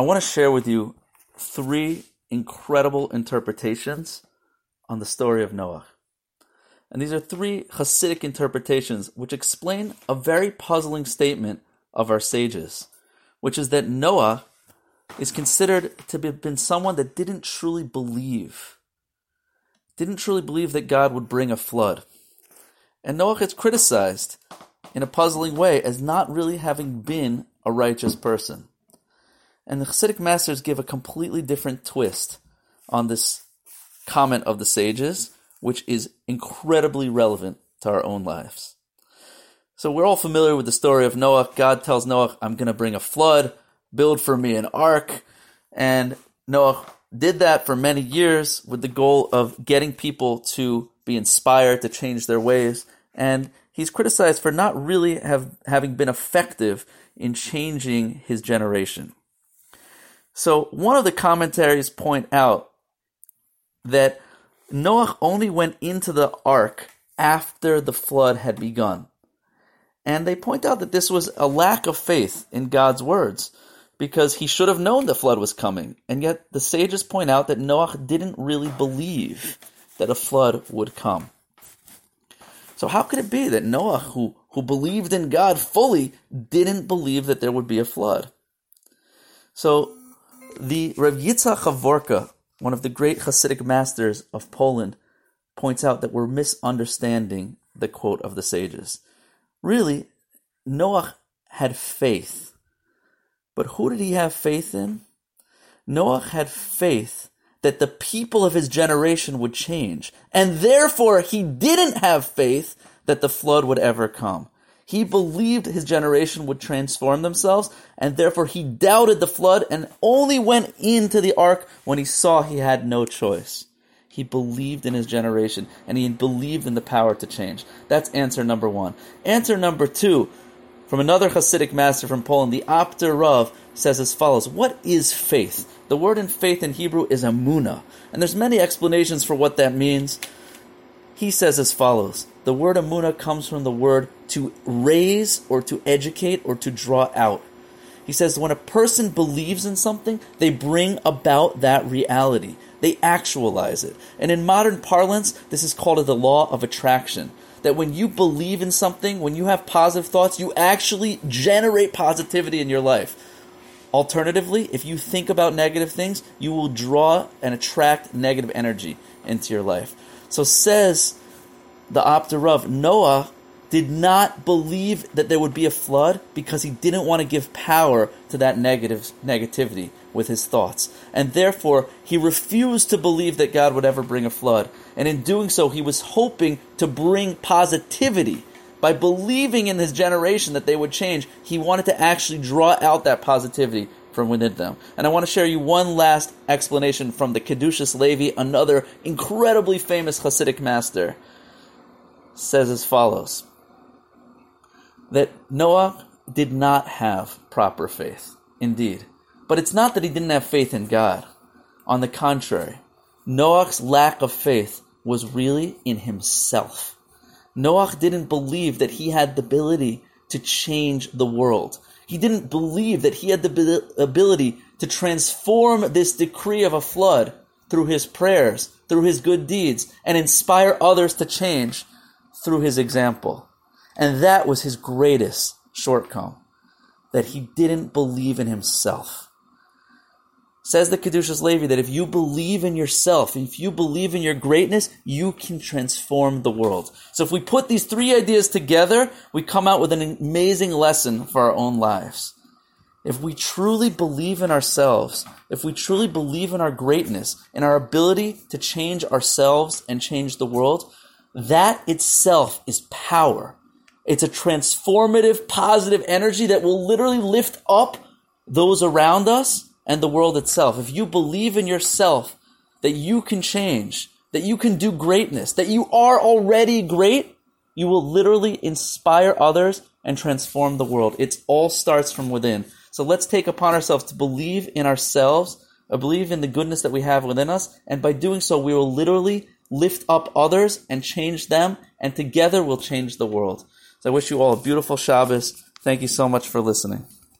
I want to share with you three incredible interpretations on the story of Noah. And these are three Hasidic interpretations which explain a very puzzling statement of our sages, which is that Noah is considered to have been someone that didn't truly believe, didn't truly believe that God would bring a flood. And Noah is criticized in a puzzling way as not really having been a righteous person. And the Hasidic masters give a completely different twist on this comment of the sages, which is incredibly relevant to our own lives. So we're all familiar with the story of Noah. God tells Noah, I'm going to bring a flood, build for me an ark. And Noah did that for many years with the goal of getting people to be inspired to change their ways. And he's criticized for not really have, having been effective in changing his generation. So one of the commentaries point out that Noah only went into the ark after the flood had begun. And they point out that this was a lack of faith in God's words because he should have known the flood was coming. And yet the sages point out that Noah didn't really believe that a flood would come. So how could it be that Noah, who, who believed in God fully, didn't believe that there would be a flood? So the Rav Yitzhak Havorka, one of the great Hasidic masters of Poland, points out that we're misunderstanding the quote of the sages. Really, Noah had faith. But who did he have faith in? Noah had faith that the people of his generation would change. And therefore, he didn't have faith that the flood would ever come. He believed his generation would transform themselves, and therefore he doubted the flood and only went into the ark when he saw he had no choice. He believed in his generation, and he believed in the power to change. That's answer number one. Answer number two, from another Hasidic master from Poland, the Apter Rav says as follows: What is faith? The word in faith in Hebrew is amuna, and there's many explanations for what that means. He says as follows: The word amuna comes from the word to raise or to educate or to draw out. He says when a person believes in something, they bring about that reality. They actualize it. And in modern parlance, this is called the law of attraction that when you believe in something, when you have positive thoughts, you actually generate positivity in your life. Alternatively, if you think about negative things, you will draw and attract negative energy into your life. So says the Apter Rav, Noah did not believe that there would be a flood because he didn't want to give power to that negative negativity with his thoughts. And therefore, he refused to believe that God would ever bring a flood. And in doing so, he was hoping to bring positivity. By believing in his generation that they would change, he wanted to actually draw out that positivity from within them. And I want to share you one last explanation from the Kedushas Levi, another incredibly famous Hasidic master. Says as follows that Noah did not have proper faith, indeed. But it's not that he didn't have faith in God. On the contrary, Noah's lack of faith was really in himself. Noah didn't believe that he had the ability to change the world. He didn't believe that he had the ability to transform this decree of a flood through his prayers, through his good deeds, and inspire others to change through his example. And that was his greatest shortcoming, that he didn't believe in himself. Says the Kedushas Levi that if you believe in yourself, if you believe in your greatness, you can transform the world. So if we put these three ideas together, we come out with an amazing lesson for our own lives. If we truly believe in ourselves, if we truly believe in our greatness, in our ability to change ourselves and change the world, that itself is power. It's a transformative, positive energy that will literally lift up those around us and the world itself. If you believe in yourself that you can change, that you can do greatness, that you are already great, you will literally inspire others and transform the world. It all starts from within. So let's take upon ourselves to believe in ourselves, or believe in the goodness that we have within us, and by doing so, we will literally lift up others and change them, and together we'll change the world. So I wish you all a beautiful Shabbos. Thank you so much for listening.